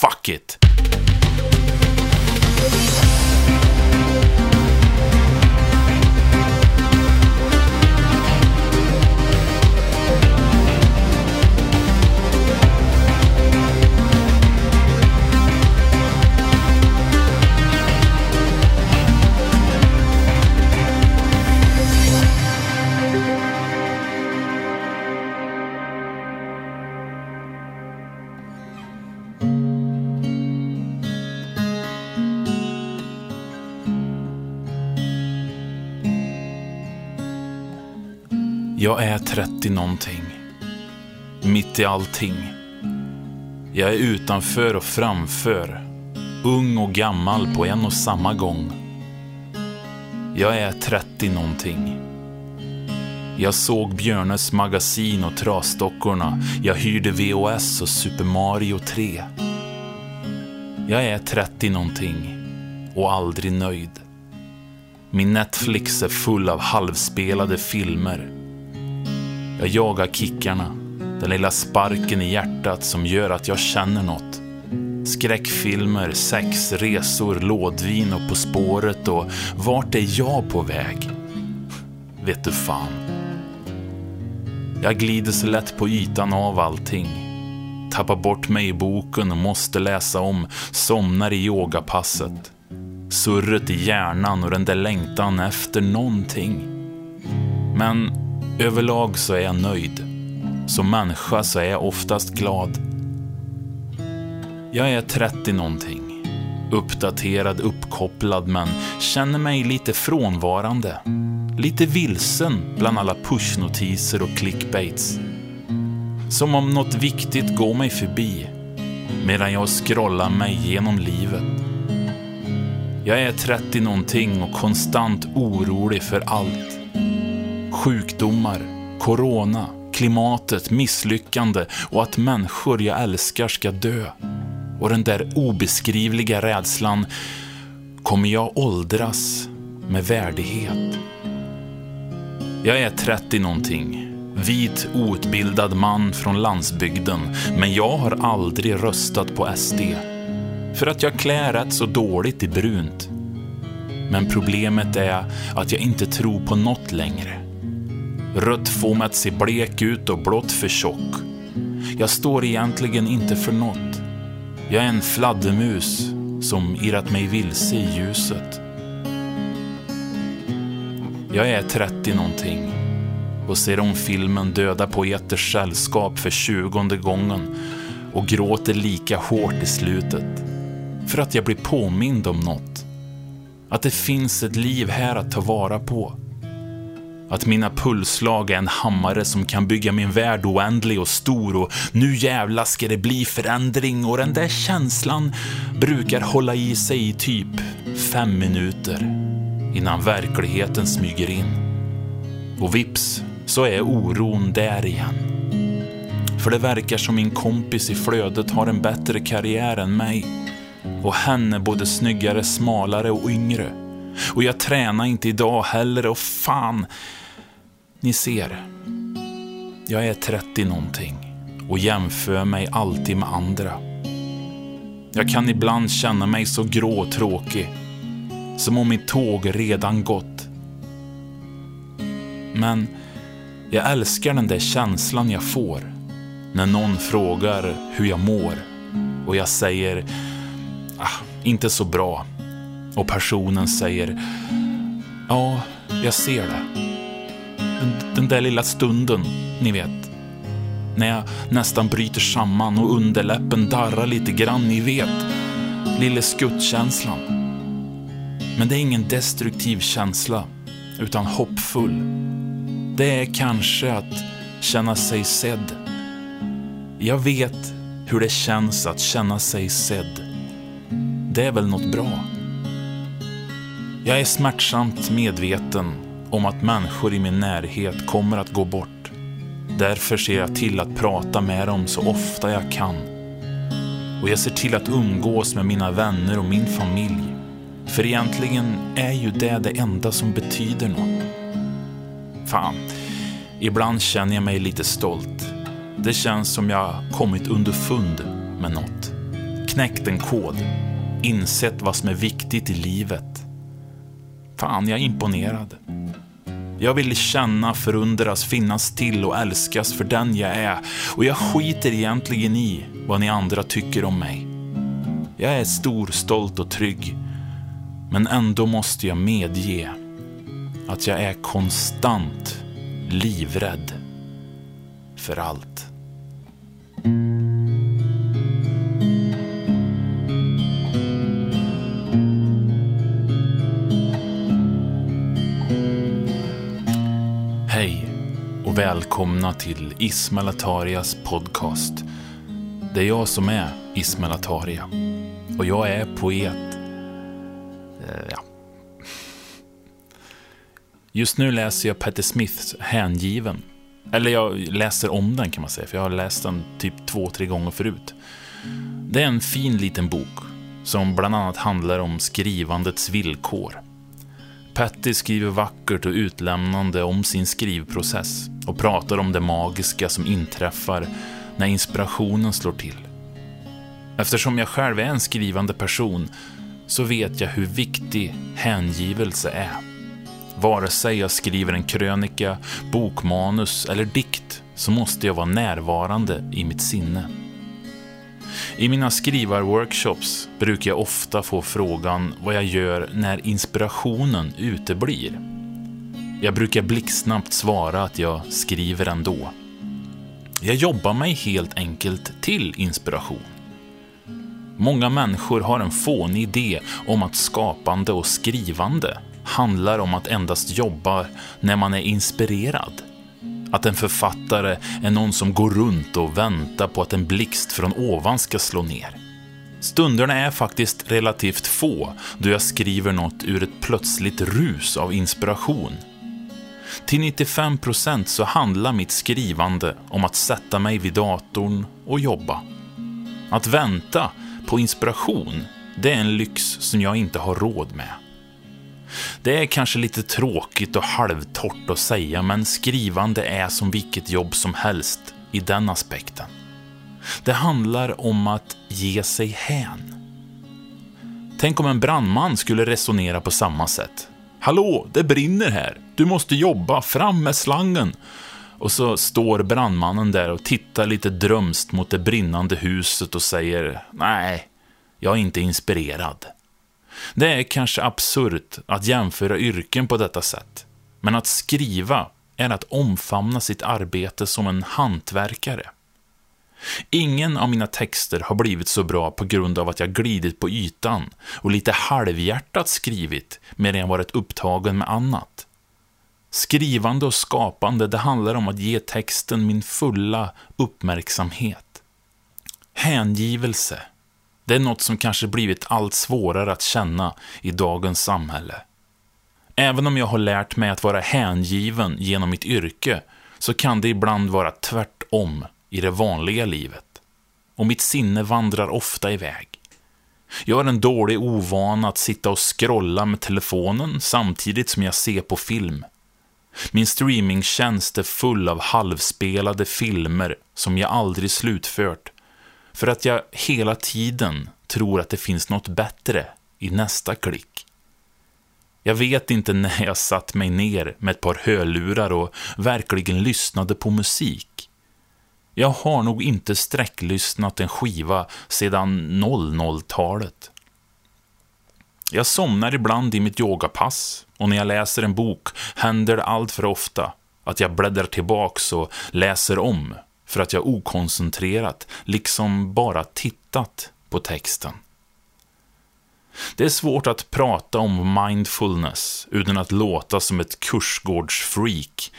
fuck it. Jag är 30 någonting. Mitt i allting. Jag är utanför och framför. Ung och gammal på en och samma gång. Jag är 30 någonting. Jag såg Björnes magasin och trasdockorna. Jag hyrde VHS och Super Mario 3. Jag är 30 någonting och aldrig nöjd. Min Netflix är full av halvspelade filmer jag jagar kickarna. Den lilla sparken i hjärtat som gör att jag känner något. Skräckfilmer, sex, resor, lådvin och På spåret och vart är jag på väg? Vet du fan. Jag glider så lätt på ytan av allting. Tappar bort mig i boken och måste läsa om, somnar i yogapasset. Surret i hjärnan och den där längtan efter någonting. Men Överlag så är jag nöjd. Som människa så är jag oftast glad. Jag är 30 någonting. Uppdaterad, uppkopplad, men känner mig lite frånvarande. Lite vilsen bland alla pushnotiser och clickbaits. Som om något viktigt går mig förbi medan jag scrollar mig genom livet. Jag är 30 någonting och konstant orolig för allt. Sjukdomar, corona, klimatet, misslyckande och att människor jag älskar ska dö. Och den där obeskrivliga rädslan, kommer jag åldras med värdighet? Jag är 30 någonting, vit outbildad man från landsbygden, men jag har aldrig röstat på SD. För att jag klär rätt så dåligt i brunt. Men problemet är att jag inte tror på något längre. Rött får mig att se blek ut och blått för tjock. Jag står egentligen inte för något. Jag är en fladdermus som irrat mig vilse i ljuset. Jag är 30 någonting och ser om filmen Döda poeters sällskap för tjugonde gången och gråter lika hårt i slutet. För att jag blir påmind om något. Att det finns ett liv här att ta vara på. Att mina pulsslag är en hammare som kan bygga min värld oändlig och stor och nu jävla ska det bli förändring och den där känslan brukar hålla i sig i typ fem minuter innan verkligheten smyger in. Och vips så är oron där igen. För det verkar som min kompis i flödet har en bättre karriär än mig. Och hen är både snyggare, smalare och yngre. Och jag tränar inte idag heller och fan, ni ser, jag är 30 någonting och jämför mig alltid med andra. Jag kan ibland känna mig så grå och tråkig, som om mitt tåg redan gått. Men jag älskar den där känslan jag får när någon frågar hur jag mår och jag säger ah, inte så bra. Och personen säger ja, jag ser det. Den, den där lilla stunden, ni vet. När jag nästan bryter samman och underläppen darrar lite grann, ni vet. Lille skuttkänslan. Men det är ingen destruktiv känsla, utan hoppfull. Det är kanske att känna sig sedd. Jag vet hur det känns att känna sig sedd. Det är väl något bra? Jag är smärtsamt medveten om att människor i min närhet kommer att gå bort. Därför ser jag till att prata med dem så ofta jag kan. Och jag ser till att umgås med mina vänner och min familj. För egentligen är ju det det enda som betyder något. Fan, ibland känner jag mig lite stolt. Det känns som jag kommit underfund med något. knäckt en kod. Insett vad som är viktigt i livet. Fan, jag är imponerad. Jag vill känna, förundras, finnas till och älskas för den jag är. Och jag skiter egentligen i vad ni andra tycker om mig. Jag är stor, stolt och trygg. Men ändå måste jag medge att jag är konstant livrädd för allt. Välkomna till Ismail Atarias podcast. Det är jag som är Ismail Ataria. Och jag är poet. Eh, ja. Just nu läser jag Patti Smiths Hängiven. Eller jag läser om den kan man säga, för jag har läst den typ två, tre gånger förut. Det är en fin liten bok som bland annat handlar om skrivandets villkor. Patty skriver vackert och utlämnande om sin skrivprocess och pratar om det magiska som inträffar när inspirationen slår till. Eftersom jag själv är en skrivande person så vet jag hur viktig hängivelse är. Vare sig jag skriver en krönika, bokmanus eller dikt så måste jag vara närvarande i mitt sinne. I mina skrivarworkshops brukar jag ofta få frågan vad jag gör när inspirationen uteblir. Jag brukar blixtsnabbt svara att jag skriver ändå. Jag jobbar mig helt enkelt till inspiration. Många människor har en fånig idé om att skapande och skrivande handlar om att endast jobba när man är inspirerad. Att en författare är någon som går runt och väntar på att en blixt från ovan ska slå ner. Stunderna är faktiskt relativt få då jag skriver något ur ett plötsligt rus av inspiration. Till 95% så handlar mitt skrivande om att sätta mig vid datorn och jobba. Att vänta på inspiration, det är en lyx som jag inte har råd med. Det är kanske lite tråkigt och halvtorrt att säga, men skrivande är som vilket jobb som helst i den aspekten. Det handlar om att ge sig hän. Tänk om en brandman skulle resonera på samma sätt. Hallå, det brinner här. Du måste jobba, fram med slangen. Och så står brandmannen där och tittar lite drömst mot det brinnande huset och säger nej, jag är inte inspirerad. Det är kanske absurt att jämföra yrken på detta sätt, men att skriva är att omfamna sitt arbete som en hantverkare. Ingen av mina texter har blivit så bra på grund av att jag glidit på ytan och lite halvhjärtat skrivit medan jag varit upptagen med annat. Skrivande och skapande, det handlar om att ge texten min fulla uppmärksamhet. Hängivelse, det är något som kanske blivit allt svårare att känna i dagens samhälle. Även om jag har lärt mig att vara hängiven genom mitt yrke, så kan det ibland vara tvärtom i det vanliga livet. Och mitt sinne vandrar ofta iväg. Jag har en dålig ovana att sitta och scrolla med telefonen samtidigt som jag ser på film. Min streamingtjänst är full av halvspelade filmer som jag aldrig slutfört för att jag hela tiden tror att det finns något bättre i nästa klick. Jag vet inte när jag satt mig ner med ett par hörlurar och verkligen lyssnade på musik. Jag har nog inte sträcklyssnat en skiva sedan 00-talet. Jag somnar ibland i mitt yogapass och när jag läser en bok händer det allt för ofta att jag bläddrar tillbaks och läser om för att jag okoncentrerat liksom bara tittat på texten. Det är svårt att prata om mindfulness utan att låta som ett kursgårdsfreak,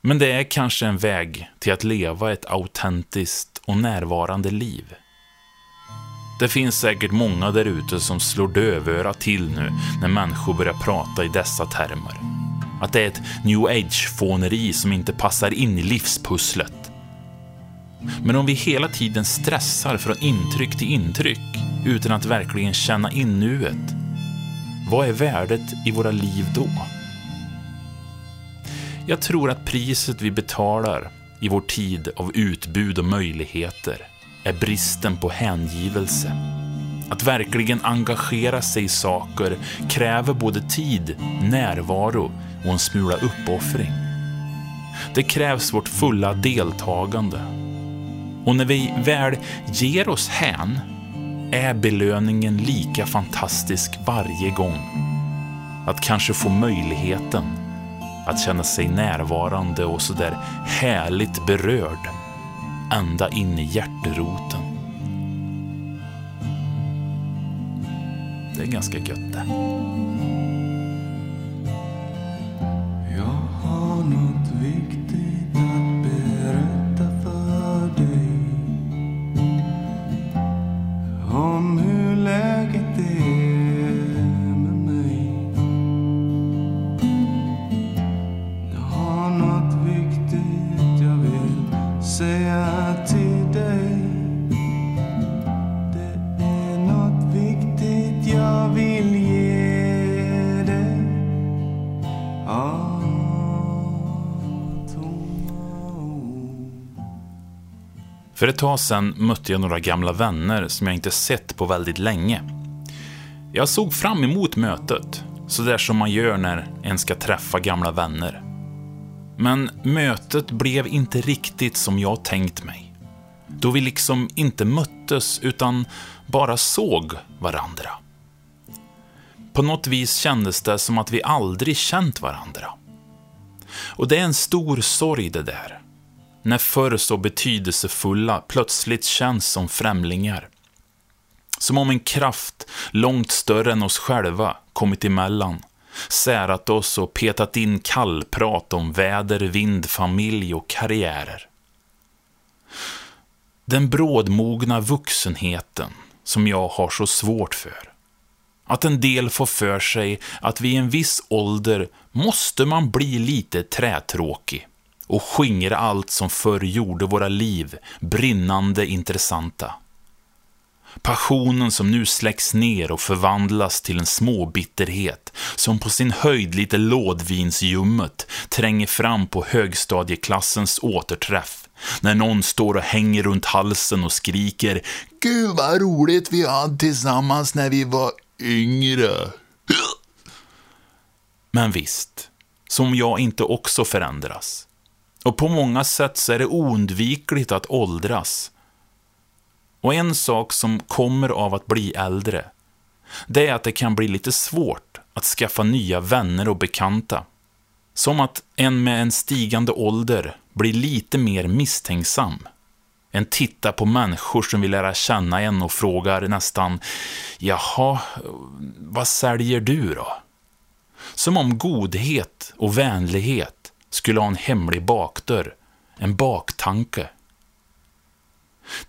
men det är kanske en väg till att leva ett autentiskt och närvarande liv. Det finns säkert många därute som slår dövöra till nu när människor börjar prata i dessa termer. Att det är ett new age-fåneri som inte passar in i livspusslet. Men om vi hela tiden stressar från intryck till intryck utan att verkligen känna in nuet, vad är värdet i våra liv då? Jag tror att priset vi betalar i vår tid av utbud och möjligheter är bristen på hängivelse. Att verkligen engagera sig i saker kräver både tid, närvaro och en smula uppoffring. Det krävs vårt fulla deltagande. Och när vi väl ger oss hän är belöningen lika fantastisk varje gång. Att kanske få möjligheten att känna sig närvarande och sådär härligt berörd ända in i hjärteroten. Det är ganska gött det. För ett tag sedan mötte jag några gamla vänner som jag inte sett på väldigt länge. Jag såg fram emot mötet, sådär som man gör när en ska träffa gamla vänner. Men mötet blev inte riktigt som jag tänkt mig. Då vi liksom inte möttes utan bara såg varandra. På något vis kändes det som att vi aldrig känt varandra. Och det är en stor sorg det där när förr så betydelsefulla plötsligt känns som främlingar. Som om en kraft långt större än oss själva kommit emellan, särat oss och petat in kallprat om väder, vind, familj och karriärer. Den brådmogna vuxenheten som jag har så svårt för. Att en del får för sig att vid en viss ålder måste man bli lite trätråkig och skingra allt som förr gjorde våra liv brinnande intressanta. Passionen som nu släcks ner och förvandlas till en småbitterhet som på sin höjd lite lådvinsljummet tränger fram på högstadieklassens återträff när någon står och hänger runt halsen och skriker Gud vad roligt vi hade tillsammans när vi var yngre. Men visst, som jag inte också förändras. Och på många sätt så är det oundvikligt att åldras. Och en sak som kommer av att bli äldre, det är att det kan bli lite svårt att skaffa nya vänner och bekanta. Som att en med en stigande ålder blir lite mer misstänksam. En tittar på människor som vill lära känna en och frågar nästan ”Jaha, vad säljer du då?” Som om godhet och vänlighet skulle ha en hemlig bakdörr, en baktanke.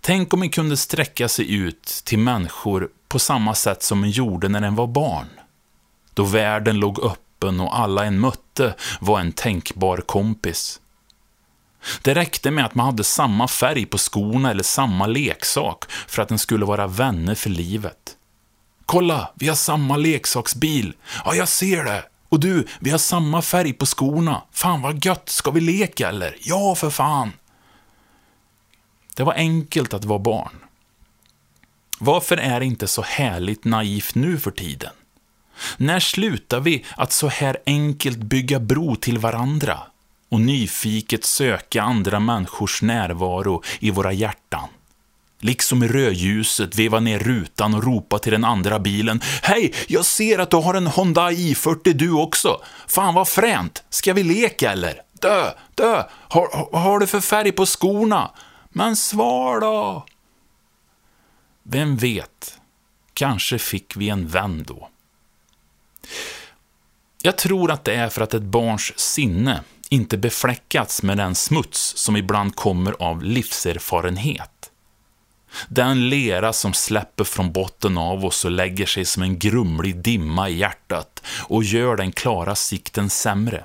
Tänk om en kunde sträcka sig ut till människor på samma sätt som en gjorde när en var barn. Då världen låg öppen och alla en mötte var en tänkbar kompis. Det räckte med att man hade samma färg på skorna eller samma leksak för att den skulle vara vänner för livet. Kolla, vi har samma leksaksbil. Ja, jag ser det. Och du, vi har samma färg på skorna. Fan vad gött, ska vi leka eller? Ja, för fan. Det var enkelt att vara barn. Varför är det inte så härligt naivt nu för tiden? När slutar vi att så här enkelt bygga bro till varandra och nyfiket söka andra människors närvaro i våra hjärtan? Liksom i rödljuset veva ner rutan och ropa till den andra bilen. Hej, jag ser att du har en Honda i40 du också. Fan vad fränt. Ska vi leka eller? Dö, dö. Har, vad har du för färg på skorna? Men svar då. Vem vet? Kanske fick vi en vän då. Jag tror att det är för att ett barns sinne inte befläckats med den smuts som ibland kommer av livserfarenhet. Den lera som släpper från botten av oss och lägger sig som en grumlig dimma i hjärtat och gör den klara sikten sämre.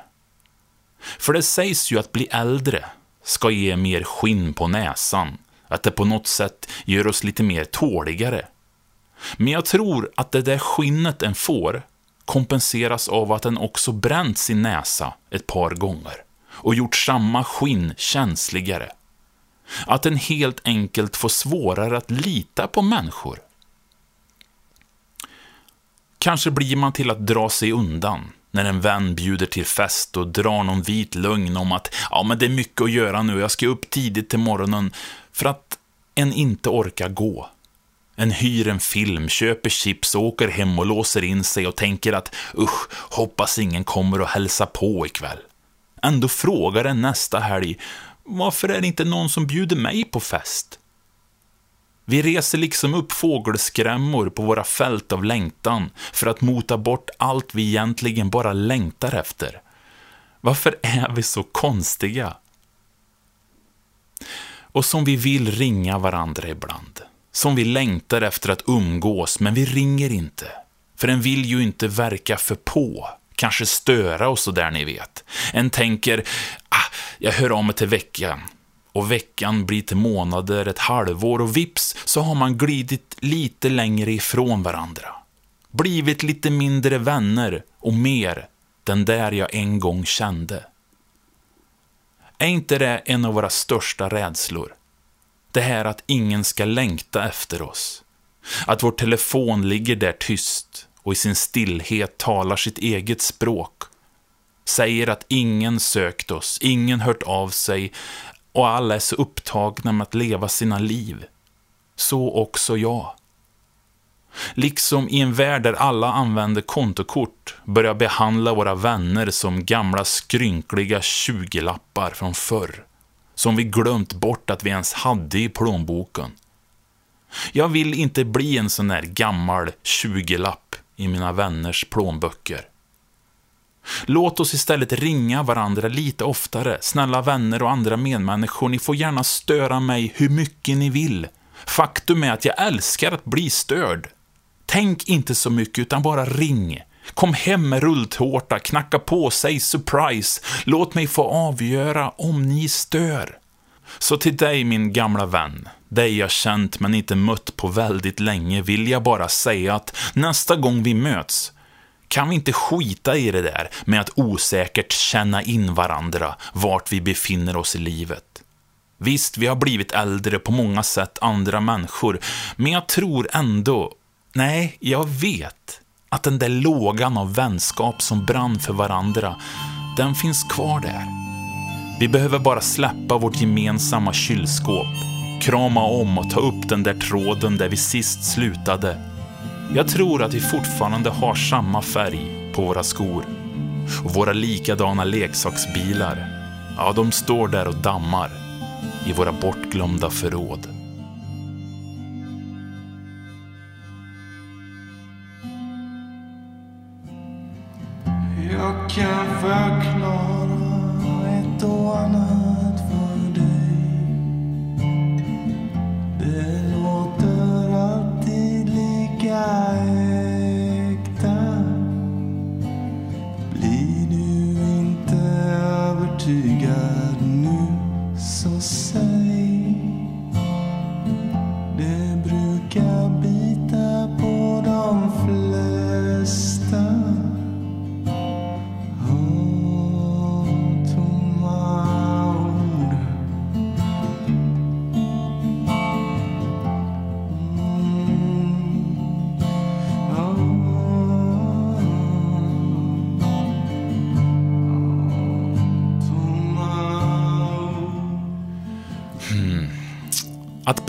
För det sägs ju att bli äldre ska ge mer skinn på näsan, att det på något sätt gör oss lite mer tåligare. Men jag tror att det där skinnet en får kompenseras av att den också bränt sin näsa ett par gånger och gjort samma skinn känsligare. Att den helt enkelt får svårare att lita på människor. Kanske blir man till att dra sig undan när en vän bjuder till fest och drar någon vit lögn om att ja, men det är mycket att göra nu, jag ska upp tidigt till morgonen för att en inte orkar gå. En hyr en film, köper chips, åker hem och låser in sig och tänker att usch, hoppas ingen kommer och hälsa på ikväll. Ändå frågar en nästa helg, varför är det inte någon som bjuder mig på fest? Vi reser liksom upp fågelskrämmor på våra fält av längtan för att mota bort allt vi egentligen bara längtar efter. Varför är vi så konstiga? Och som vi vill ringa varandra ibland. Som vi längtar efter att umgås, men vi ringer inte. För en vill ju inte verka för på. Kanske störa och sådär ni vet. En tänker, ah, jag hör av mig till veckan och veckan blir till månader, ett halvår och vips så har man glidit lite längre ifrån varandra. Blivit lite mindre vänner och mer den där jag en gång kände. Är inte det en av våra största rädslor? Det här att ingen ska längta efter oss. Att vår telefon ligger där tyst och i sin stillhet talar sitt eget språk. Säger att ingen sökt oss, ingen hört av sig, och alla är så upptagna med att leva sina liv. Så också jag. Liksom i en värld där alla använder kontokort börjar behandla våra vänner som gamla skrynkliga 20-lappar från förr. Som vi glömt bort att vi ens hade i plånboken. Jag vill inte bli en sån där gammal 20-lapp i mina vänners plånböcker. Låt oss istället ringa varandra lite oftare. Snälla vänner och andra medmänniskor, ni får gärna störa mig hur mycket ni vill. Faktum är att jag älskar att bli störd. Tänk inte så mycket, utan bara ring. Kom hem med rulltårta, knacka på, säg surprise. Låt mig få avgöra om ni stör. Så till dig, min gamla vän, dig jag känt men inte mött på väldigt länge, vill jag bara säga att nästa gång vi möts, kan vi inte skita i det där med att osäkert känna in varandra, vart vi befinner oss i livet? Visst, vi har blivit äldre på många sätt andra människor, men jag tror ändå, nej, jag vet, att den där lågan av vänskap som brann för varandra, den finns kvar där. Vi behöver bara släppa vårt gemensamma kylskåp, krama om och ta upp den där tråden där vi sist slutade jag tror att vi fortfarande har samma färg på våra skor. Och våra likadana leksaksbilar, ja, de står där och dammar i våra bortglömda förråd. Jag kan förklara ett och annat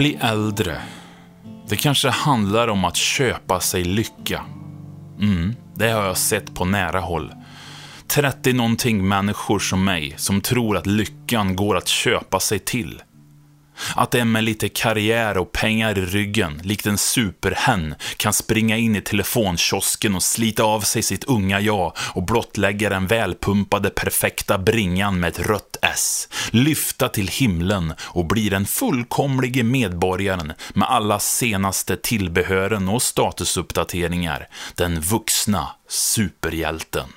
bli äldre, det kanske handlar om att köpa sig lycka. Mm, det har jag sett på nära håll. 30 någonting människor som mig som tror att lyckan går att köpa sig till. Att en med lite karriär och pengar i ryggen, likt en superhen, kan springa in i telefonkiosken och slita av sig sitt unga jag och blottlägga den välpumpade perfekta bringan med ett rött S, lyfta till himlen och bli den fullkomlige medborgaren med alla senaste tillbehören och statusuppdateringar, den vuxna superhjälten.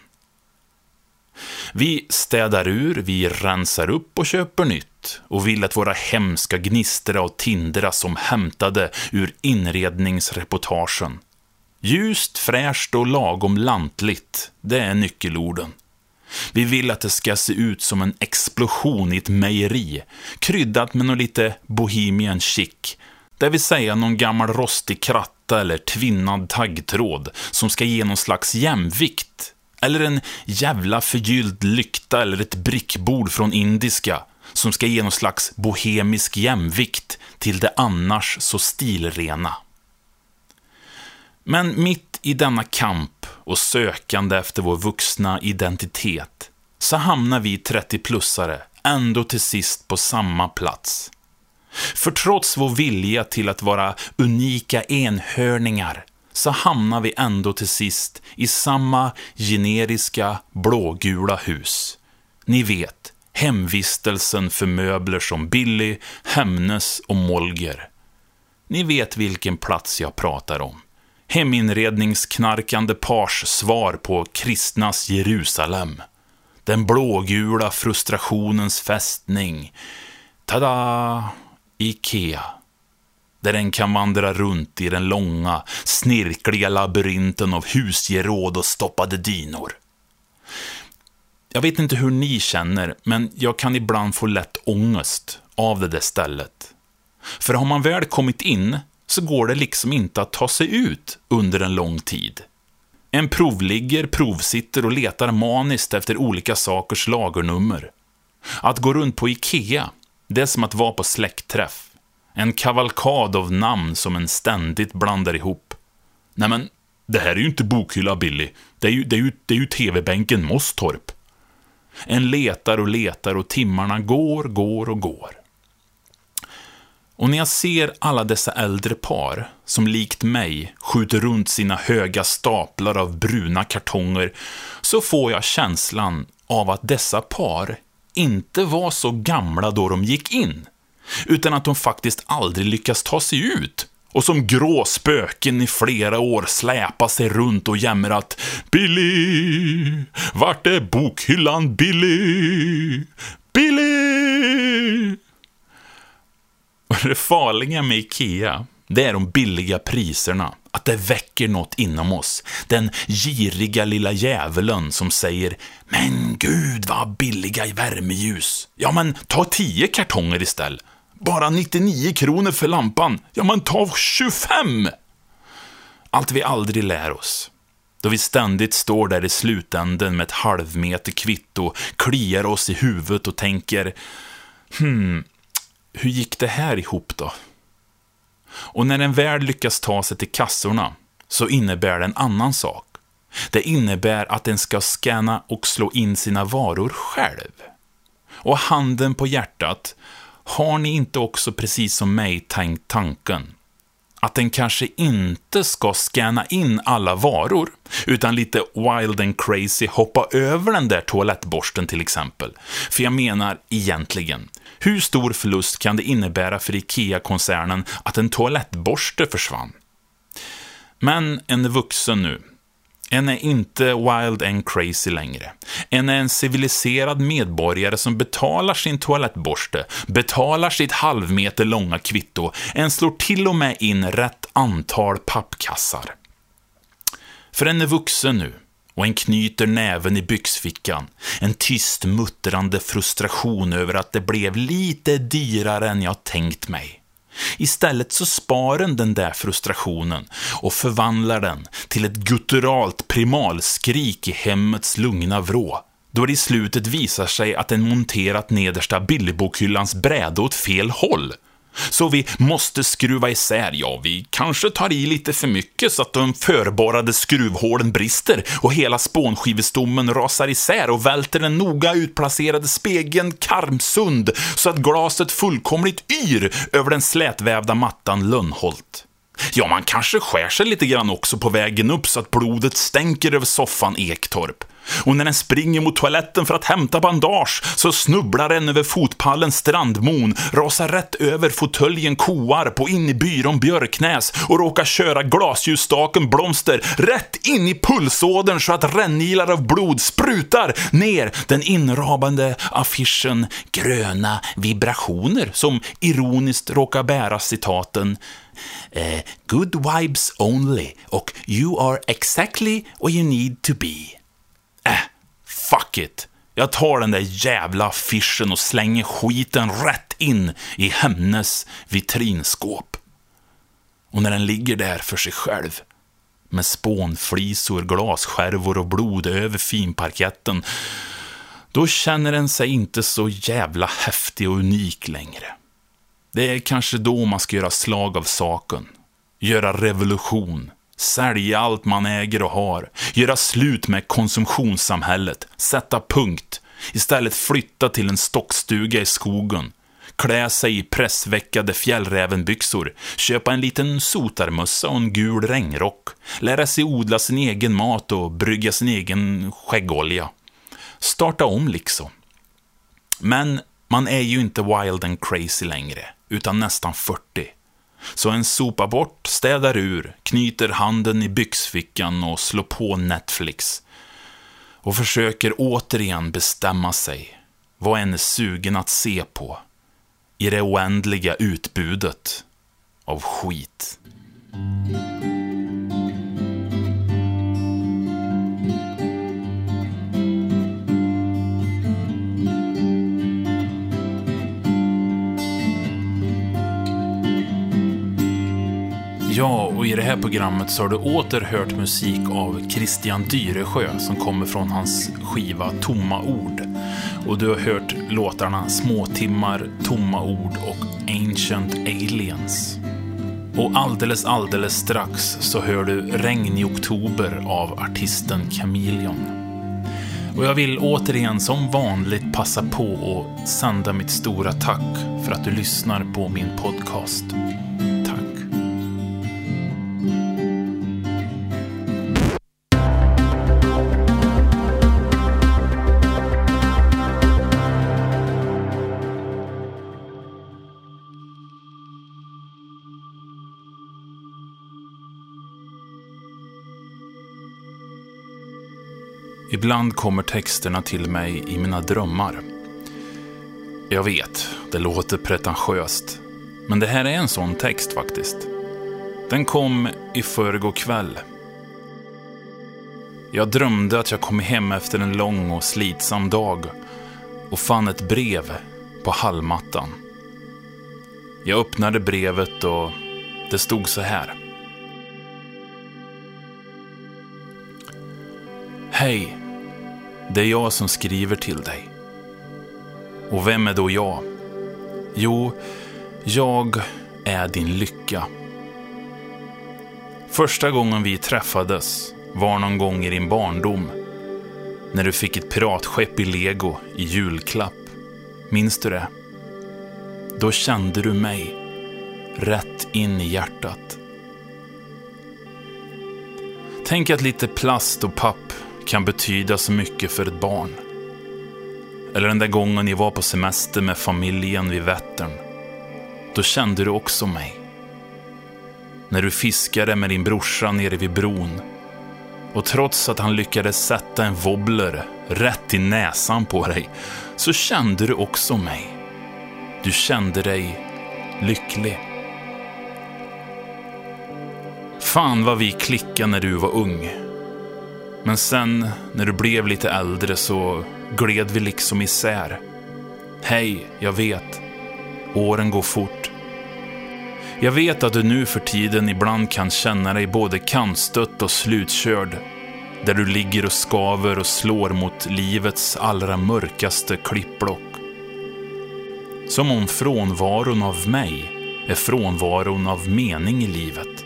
Vi städar ur, vi rensar upp och köper nytt och vill att våra hem ska gnistra och tindra som hämtade ur inredningsreportagen. Ljust, fräscht och lagom lantligt, det är nyckelorden. Vi vill att det ska se ut som en explosion i ett mejeri, kryddat med något lite bohemian chic, det vill säga någon gammal rostig kratta eller tvinnad taggtråd som ska ge någon slags jämvikt. Eller en jävla förgylld lykta eller ett brickbord från indiska som ska ge någon slags bohemisk jämvikt till det annars så stilrena. Men mitt i denna kamp och sökande efter vår vuxna identitet så hamnar vi 30-plussare ändå till sist på samma plats. För trots vår vilja till att vara unika enhörningar så hamnar vi ändå till sist i samma generiska blågula hus. Ni vet, hemvistelsen för möbler som Billy, Hemnes och Molger. Ni vet vilken plats jag pratar om. Heminredningsknarkande pars svar på kristnas Jerusalem. Den blågula frustrationens fästning. Tada! Ikea. Där den kan vandra runt i den långa, snirkliga labyrinten av husgeråd och stoppade dynor. Jag vet inte hur ni känner, men jag kan ibland få lätt ångest av det där stället. För har man väl kommit in så går det liksom inte att ta sig ut under en lång tid. En provligger provsitter och letar maniskt efter olika sakers lagernummer. Att gå runt på IKEA, det är som att vara på släktträff. En kavalkad av namn som en ständigt blandar ihop. Nej men, det här är ju inte bokhylla Billy. Det är ju, det är ju, det är ju TV-bänken Mosstorp!” En letar och letar och timmarna går, går och går. Och när jag ser alla dessa äldre par, som likt mig skjuter runt sina höga staplar av bruna kartonger, så får jag känslan av att dessa par inte var så gamla då de gick in, utan att de faktiskt aldrig lyckas ta sig ut och som grå spöken i flera år släpar sig runt och jämrat Billy, vart är bokhyllan Billy? Billy! Och det farliga med IKEA, det är de billiga priserna. Att det väcker något inom oss. Den giriga lilla djävulen som säger “Men gud vad billiga i värmeljus”. Ja, men ta tio kartonger istället. Bara 99 kronor för lampan. Ja, men ta 25! Allt vi aldrig lär oss. Då vi ständigt står där i slutänden med ett halvmeter kvitto, kliar oss i huvudet och tänker Hmm, hur gick det här ihop då? Och när en väl lyckas ta sig till kassorna så innebär det en annan sak. Det innebär att den ska scanna och slå in sina varor själv. Och handen på hjärtat, har ni inte också precis som mig tänkt tanken att den kanske inte ska scanna in alla varor, utan lite wild and crazy hoppa över den där toalettborsten till exempel. För jag menar egentligen, hur stor förlust kan det innebära för IKEA-koncernen att en toalettborste försvann? Men en vuxen nu. En är inte wild and crazy längre. En är en civiliserad medborgare som betalar sin toalettborste, betalar sitt halvmeter långa kvitto, en slår till och med in rätt antal pappkassar. För en är vuxen nu och en knyter näven i byxfickan. En tyst muttrande frustration över att det blev lite dyrare än jag tänkt mig. Istället så spar den den där frustrationen och förvandlar den till ett gutturalt primalskrik i hemmets lugna vrå. Då det i slutet visar sig att den monterat nedersta Billybokhyllans bräde åt fel håll. Så vi måste skruva isär, ja, vi kanske tar i lite för mycket så att de förborrade skruvhålen brister och hela spånskivestommen rasar isär och välter den noga utplacerade spegeln karmsund så att glaset fullkomligt yr över den slätvävda mattan Lönnholt. Ja, man kanske skär sig lite grann också på vägen upp så att blodet stänker över soffan Ektorp. Och när den springer mot toaletten för att hämta bandage så snubblar den över fotpallen Strandmon, rasar rätt över fåtöljen Koarp och in i byrån Björknäs och råkar köra glasljusstaken Blomster rätt in i pulsådern så att rännilar av blod sprutar ner den inrabande affischen Gröna vibrationer som ironiskt råkar bära citaten eh, Good vibes only och You are exactly what you need to be. Fuck it. Jag tar den där jävla affischen och slänger skiten rätt in i hennes vitrinskåp. Och när den ligger där för sig själv, med spånflisor, glasskärvor och blod över finparketten, då känner den sig inte så jävla häftig och unik längre. Det är kanske då man ska göra slag av saken. Göra revolution. Sälja allt man äger och har. Göra slut med konsumtionssamhället. Sätta punkt. Istället flytta till en stockstuga i skogen. Klä sig i pressveckade fjällrävenbyxor. Köpa en liten sotarmössa och en gul regnrock. Lära sig odla sin egen mat och brygga sin egen skäggolja. Starta om liksom. Men man är ju inte wild and crazy längre, utan nästan 40. Så en sopar bort, städar ur, knyter handen i byxfickan och slår på Netflix. Och försöker återigen bestämma sig, vad en är sugen att se på. I det oändliga utbudet av skit. Ja, och i det här programmet så har du åter hört musik av Christian Dyresjö som kommer från hans skiva Tomma ord. Och du har hört låtarna Småtimmar, Tomma ord och Ancient Aliens. Och alldeles, alldeles strax så hör du Regn i oktober av artisten Chameleon. Och jag vill återigen som vanligt passa på att sända mitt stora tack för att du lyssnar på min podcast. Ibland kommer texterna till mig i mina drömmar. Jag vet, det låter pretentiöst. Men det här är en sån text faktiskt. Den kom i förrgår kväll. Jag drömde att jag kom hem efter en lång och slitsam dag och fann ett brev på hallmattan. Jag öppnade brevet och det stod så här. Hej, det är jag som skriver till dig. Och vem är då jag? Jo, jag är din lycka. Första gången vi träffades var någon gång i din barndom. När du fick ett piratskepp i lego i julklapp. Minns du det? Då kände du mig. Rätt in i hjärtat. Tänk att lite plast och papp kan betyda så mycket för ett barn. Eller den där gången ni var på semester med familjen vid Vättern. Då kände du också mig. När du fiskade med din brorsa nere vid bron. Och trots att han lyckades sätta en wobbler rätt i näsan på dig, så kände du också mig. Du kände dig lycklig. Fan vad vi klickade när du var ung. Men sen, när du blev lite äldre så gled vi liksom isär. Hej, jag vet. Åren går fort. Jag vet att du nu för tiden ibland kan känna dig både kantstött och slutkörd. Där du ligger och skaver och slår mot livets allra mörkaste klippblock. Som om frånvaron av mig är frånvaron av mening i livet.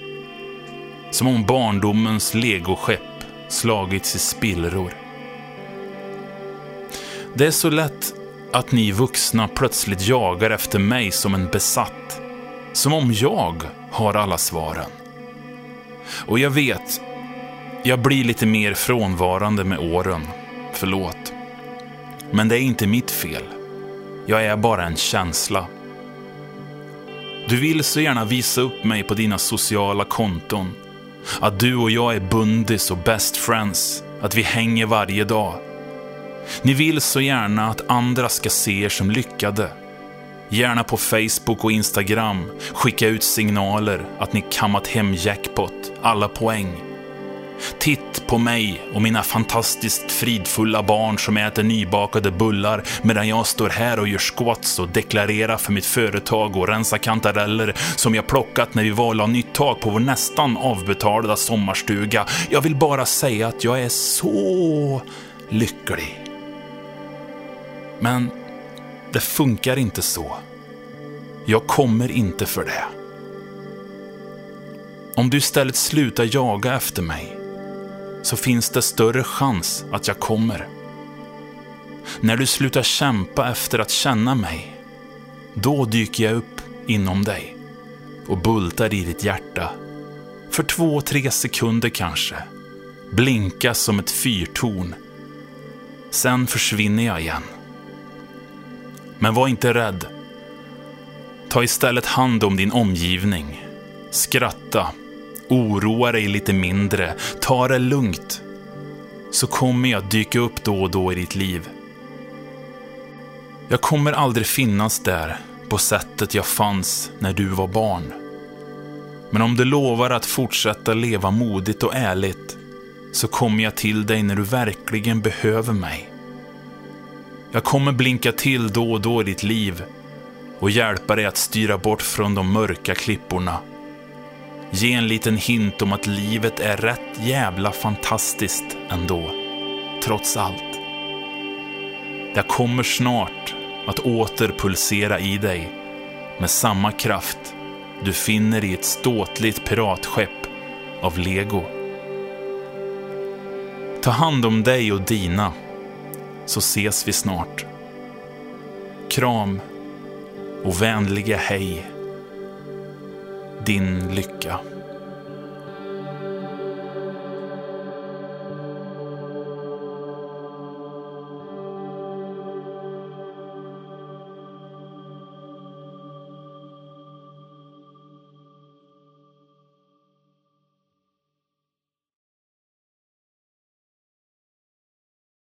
Som om barndomens legoskepp slagits i spillror. Det är så lätt att ni vuxna plötsligt jagar efter mig som en besatt. Som om jag har alla svaren. Och jag vet, jag blir lite mer frånvarande med åren. Förlåt. Men det är inte mitt fel. Jag är bara en känsla. Du vill så gärna visa upp mig på dina sociala konton att du och jag är bundis och best friends. Att vi hänger varje dag. Ni vill så gärna att andra ska se er som lyckade. Gärna på Facebook och Instagram skicka ut signaler att ni kammat hem jackpot, alla poäng. Titt på mig och mina fantastiskt fridfulla barn som äter nybakade bullar medan jag står här och gör squats och deklarerar för mitt företag och rensar kantareller som jag plockat när vi var och la nytt tak på vår nästan avbetalda sommarstuga. Jag vill bara säga att jag är så lycklig. Men det funkar inte så. Jag kommer inte för det. Om du istället slutar jaga efter mig så finns det större chans att jag kommer. När du slutar kämpa efter att känna mig, då dyker jag upp inom dig och bultar i ditt hjärta. För två, tre sekunder kanske. Blinka som ett fyrtorn. Sen försvinner jag igen. Men var inte rädd. Ta istället hand om din omgivning. Skratta. Oroa dig lite mindre. Ta det lugnt. Så kommer jag dyka upp då och då i ditt liv. Jag kommer aldrig finnas där på sättet jag fanns när du var barn. Men om du lovar att fortsätta leva modigt och ärligt så kommer jag till dig när du verkligen behöver mig. Jag kommer blinka till då och då i ditt liv och hjälpa dig att styra bort från de mörka klipporna. Ge en liten hint om att livet är rätt jävla fantastiskt ändå, trots allt. Jag kommer snart att åter pulsera i dig med samma kraft du finner i ett ståtligt piratskepp av lego. Ta hand om dig och dina, så ses vi snart. Kram och vänliga hej. Din lycka.